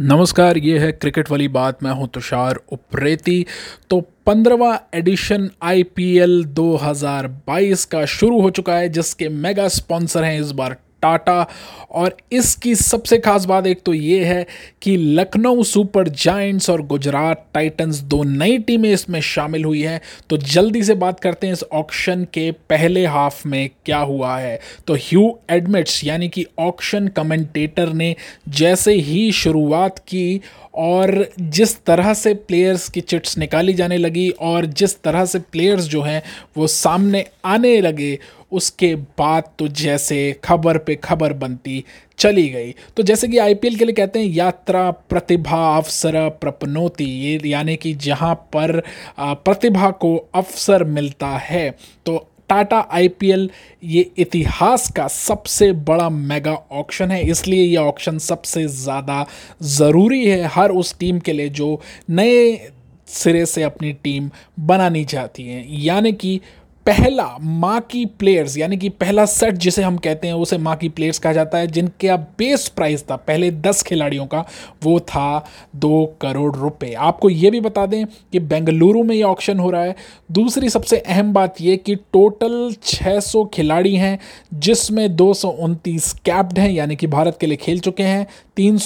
नमस्कार, ये है क्रिकेट वाली बात। मैं हूँ तुषार उप्रेती। तो पंद्रवा एडिशन आईपीएल 2022 का शुरू हो चुका है, जिसके मेगा स्पॉन्सर हैं इस बार टाटा। और इसकी सबसे खास बात एक तो ये है कि लखनऊ सुपर जाइंट्स और गुजरात टाइटंस दो नई टीमें इसमें शामिल हुई हैं। तो जल्दी से बात करते हैं इस ऑक्शन के पहले हाफ़ में क्या हुआ है। तो ह्यू एडमिट्स, यानी कि ऑक्शन कमेंटेटर ने जैसे ही शुरुआत की और जिस तरह से प्लेयर्स की चिट्स निकाली जाने लगी और जिस तरह से प्लेयर्स जो हैं वो सामने आने लगे, उसके बाद तो जैसे खबर पे खबर बनती चली गई। तो जैसे कि आईपीएल के लिए कहते हैं, यात्रा, प्रतिभा, अवसर, प्रपनोती, ये यानी कि जहाँ पर प्रतिभा को अवसर मिलता है। तो टाटा आईपीएल ये इतिहास का सबसे बड़ा मेगा ऑक्शन है, इसलिए ये ऑक्शन सबसे ज़्यादा ज़रूरी है हर उस टीम के लिए जो नए सिरे से अपनी टीम बनानी चाहती है। यानी कि पहला माँ की प्लेयर्स यानी कि पहला सेट जिसे हम कहते हैं, उसे माँ की प्लेयर्स कहा जाता है, जिनका बेस प्राइस था, पहले दस खिलाड़ियों का, वो था दो करोड़ रुपए। आपको ये भी बता दें कि बेंगलुरु में ये ऑक्शन हो रहा है। दूसरी सबसे अहम बात ये कि टोटल 600 खिलाड़ी हैं, जिसमें दो सौ उनतीस कैप्ड हैं, यानी कि भारत के लिए खेल चुके हैं। तीन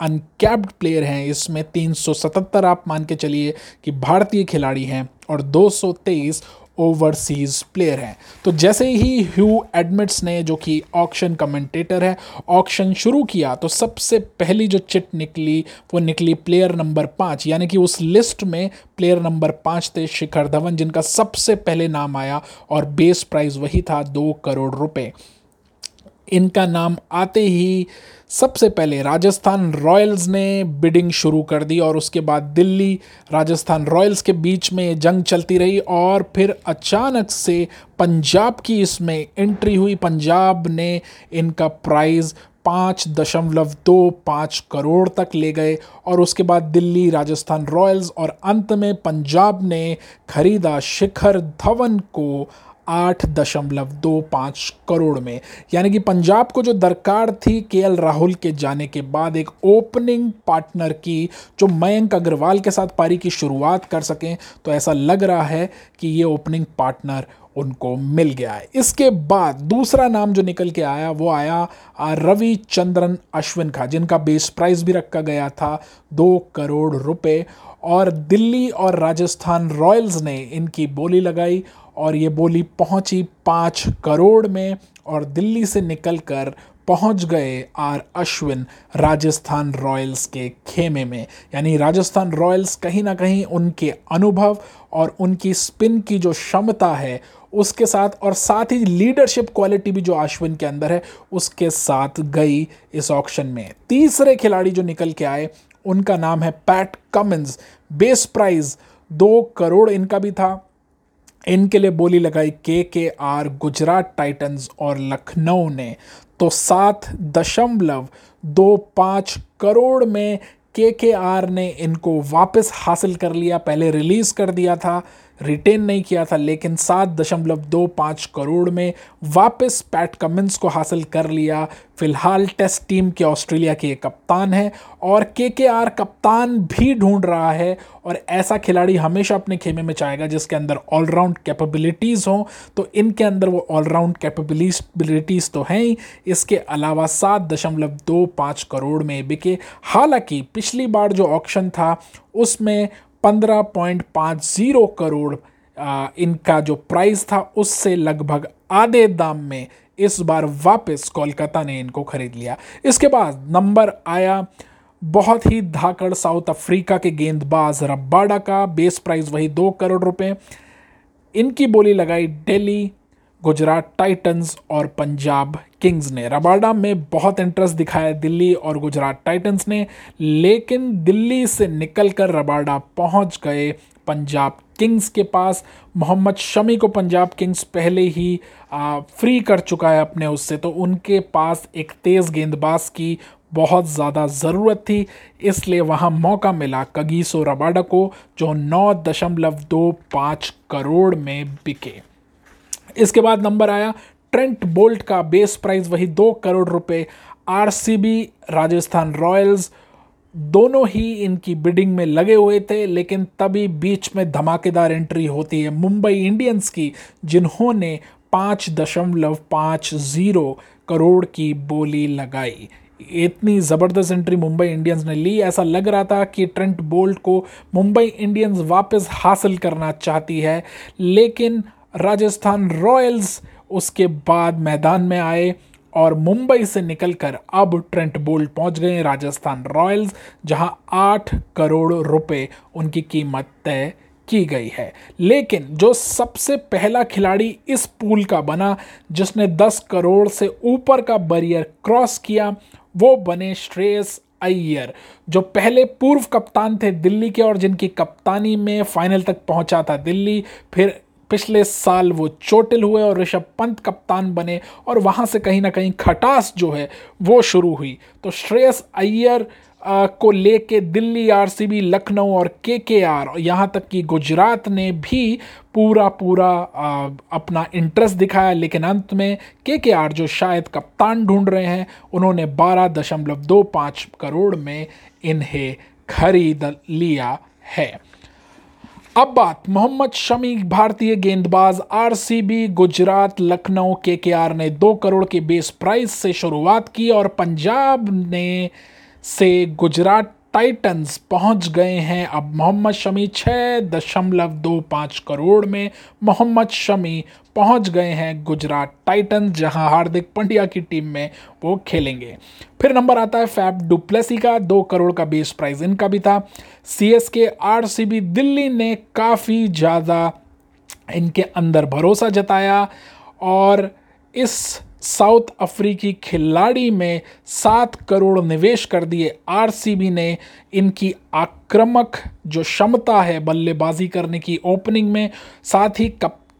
अनकैप्ड प्लेयर हैं, इसमें तीन सौ सतहत्तर आप मान के चलिए कि भारतीय खिलाड़ी हैं। और 223 ओवरसीज प्लेयर हैं। तो जैसे ही ह्यू एडमिट्स ने जो कि ऑक्शन कमेंटेटर है ऑक्शन शुरू किया तो सबसे पहली जो चिट निकली, वो निकली प्लेयर नंबर पाँच, यानी कि उस लिस्ट में प्लेयर नंबर पाँच थे शिखर धवन, जिनका सबसे पहले नाम आया और बेस प्राइस वही था दो करोड़ रुपए। इनका नाम आते ही सबसे पहले राजस्थान रॉयल्स ने बिडिंग शुरू कर दी और उसके बाद दिल्ली, राजस्थान रॉयल्स के बीच में जंग चलती रही और फिर अचानक से पंजाब की इसमें एंट्री हुई। पंजाब ने इनका प्राइज़ पाँच दशमलव दो पाँच करोड़ तक ले गए और उसके बाद दिल्ली, राजस्थान रॉयल्स और अंत में पंजाब ने खरीदा शिखर धवन को आठ दशमलव दो पाँच करोड़ में। यानी कि पंजाब को जो दरकार थी के एल राहुल के जाने के बाद एक ओपनिंग पार्टनर की, जो मयंक अग्रवाल के साथ पारी की शुरुआत कर सकें तो ऐसा लग रहा है कि ये ओपनिंग पार्टनर उनको मिल गया है। इसके बाद दूसरा नाम जो निकल के आया, वो आया रवि चंद्रन अश्विन का, जिनका बेस प्राइस भी रखा गया था दो करोड़ रुपए। और दिल्ली और राजस्थान रॉयल्स ने इनकी बोली लगाई और ये बोली, पहुँची पाँच करोड़ में और दिल्ली से निकलकर पहुँच गए आर अश्विन राजस्थान रॉयल्स के खेमे में. यानी राजस्थान रॉयल्स कहीं ना कहीं उनके अनुभव और उनकी स्पिन की जो क्षमता है, उसके साथ और साथ ही लीडरशिप क्वालिटी भी जो अश्विन के अंदर है, उसके साथ गई इस ऑक्शन में। तीसरे खिलाड़ी जो निकल के आए, उनका नाम है पैट कमिंस। बेस प्राइज दो करोड़ इनका भी था। इनके लिए बोली लगाई के के आर गुजरात टाइटन्स और लखनऊ ने। तो सात दशमलव दो पाँच करोड़ में के के आर ने इनको वापस हासिल कर लिया, पहले रिलीज़ कर दिया था। रिटेन नहीं किया था, लेकिन सात दशमलव दो पाँच करोड़ में वापस पैट कमिंस को हासिल कर लिया। फ़िलहाल टेस्ट टीम के ऑस्ट्रेलिया के कप्तान हैं और के के आर कप्तान भी ढूंढ रहा है और ऐसा खिलाड़ी हमेशा अपने खेमे में चाहेगा जिसके अंदर ऑलराउंड कैपेबिलिटीज़ हों। तो इनके अंदर वो ऑलराउंड कैपेबिलिटीज़ तो हैं ही। इसके अलावा सात दशमलव दो पाँच करोड़ में बिके हालाँकि पिछली बार जो ऑक्शन था, उसमें पंद्रह पॉइंट पाँच ज़ीरो करोड़ आ, इनका जो प्राइस था उससे लगभग आधे दाम में इस बार वापस कोलकाता ने इनको खरीद लिया। इसके बाद नंबर आया बहुत ही धाकड़ साउथ अफ्रीका के गेंदबाज रब्बाडा का बेस प्राइस वही दो करोड़ रुपए। इनकी बोली लगाई दिल्ली गुजरात टाइटंस और पंजाब किंग्स ने। रबाडा में बहुत इंटरेस्ट दिखाया दिल्ली और गुजरात टाइटंस ने लेकिन दिल्ली से निकलकर रबाडा पहुँच गए पंजाब किंग्स के पास। मोहम्मद शमी को पंजाब किंग्स पहले ही आ, फ्री कर चुका है अपने उससे तो उनके पास एक तेज़ गेंदबाज की बहुत ज़्यादा ज़रूरत थी। इसलिए वहाँ मौका मिला कगीसो रबाडा को जो नौ दशमलव दो पाँच करोड़ में बिके। इसके बाद नंबर आया, ट्रेंट बोल्ट का बेस प्राइस वही दो करोड़ रुपए। आरसीबी, राजस्थान रॉयल्स दोनों ही इनकी बिडिंग में लगे हुए थे, लेकिन तभी बीच में धमाकेदार एंट्री होती है मुंबई इंडियंस की, जिन्होंने पाँच दशमलव पाँच ज़ीरो करोड़ की बोली लगाई। इतनी ज़बरदस्त एंट्री मुंबई इंडियंस ने ली। ऐसा लग रहा था कि ट्रेंट बोल्ट को मुंबई इंडियंस वापस हासिल करना चाहती है, लेकिन राजस्थान रॉयल्स उसके बाद मैदान में आए और मुंबई से निकलकर अब ट्रेंट बोल्ट पहुँच गए राजस्थान रॉयल्स, जहाँ आठ करोड़ रुपए उनकी कीमत तय की गई है। लेकिन जो सबसे पहला खिलाड़ी इस पूल का बना, जिसने 10 करोड़ से ऊपर का बरियर क्रॉस किया, वो बने श्रेयस अय्यर, जो पहले पूर्व कप्तान थे दिल्ली के और जिनकी कप्तानी में फाइनल तक पहुँचा था दिल्ली, फिर पिछले साल वो चोटिल हुए और ऋषभ पंत कप्तान बने और वहाँ से कहीं ना कहीं खटास जो है वो शुरू हुई। तो श्रेयस अय्यर को लेके दिल्ली आरसीबी लखनऊ और के के आर यहाँ तक कि गुजरात ने भी पूरा पूरा आ, अपना इंटरेस्ट दिखाया। लेकिन अंत में के के आर जो शायद कप्तान ढूंढ रहे हैं उन्होंने बारह दशमलव दो पाँच करोड़ में इन्हें खरीद लिया है। अब बात, मोहम्मद शमी भारतीय गेंदबाज आरसीबी, गुजरात, लखनऊ के के आर ने दो करोड़ के बेस प्राइस से शुरुआत की और पंजाब ने से गुजरात टाइटंस पहुँच गए हैं। अब मोहम्मद शमी छः दशमलव दो पाँच करोड़ में मोहम्मद शमी पहुँच गए हैं गुजरात टाइटंस जहाँ हार्दिक पंड्या की टीम में वो खेलेंगे। फिर नंबर आता है फैब डुप्लेसी का, दो करोड़ का बेस प्राइस इनका भी था। C S K R C B Delhi ने काफ़ी ज़्यादा इनके अंदर भरोसा जताया और इस साउथ अफ्रीकी खिलाड़ी में सात करोड़ निवेश कर दिए। आरसीबी ने इनकी आक्रामक जो क्षमता है बल्लेबाजी करने की ओपनिंग में, साथ ही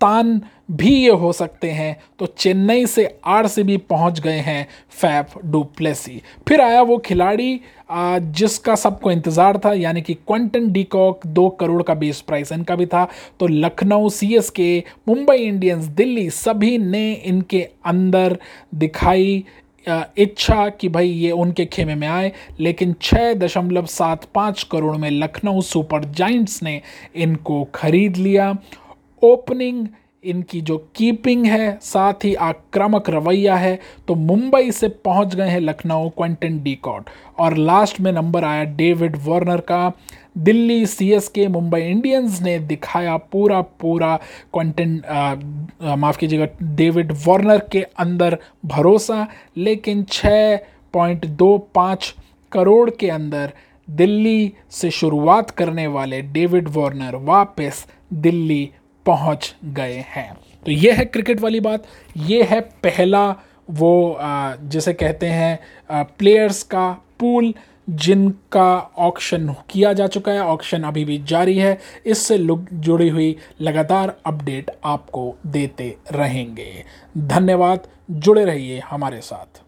कप्तान भी ये हो सकते हैं। तो चेन्नई से आरसीबी पहुँच गए हैं फैफ डुप्लेसी। फिर आया वो खिलाड़ी जिसका सबको इंतज़ार था, यानी कि क्वेंटन डीकॉक, दो करोड़ का बेस प्राइस इनका भी था। तो लखनऊ सी एस के मुंबई इंडियंस, दिल्ली, सभी ने इनके अंदर दिखाई इच्छा कि भाई ये उनके खेमे में आए। लेकिन छः दशमलव सात पाँच करोड़ में लखनऊ सुपर जाइंट्स ने इनको खरीद लिया। ओपनिंग इनकी जो कीपिंग है, साथ ही आक्रामक रवैया है तो मुंबई से पहुँच गए हैं लखनऊ क्वेंटन डीकॉट और लास्ट में नंबर आया डेविड वार्नर का। दिल्ली सीएसके मुंबई इंडियंस ने दिखाया पूरा पूरा क्वेंटन माफ़ कीजिएगा डेविड वार्नर के अंदर भरोसा। लेकिन छः पॉइंट दो पाँच करोड़ के अंदर दिल्ली से शुरुआत करने वाले डेविड वार्नर वापस दिल्ली पहुँच गए हैं। तो ये है क्रिकेट वाली बात। ये है पहला वो जिसे कहते हैं प्लेयर्स का पूल जिनका ऑक्शन किया जा चुका है। ऑक्शन अभी भी जारी है। इससे जुड़ी हुई लगातार अपडेट आपको देते रहेंगे। धन्यवाद। जुड़े रहिए हमारे साथ।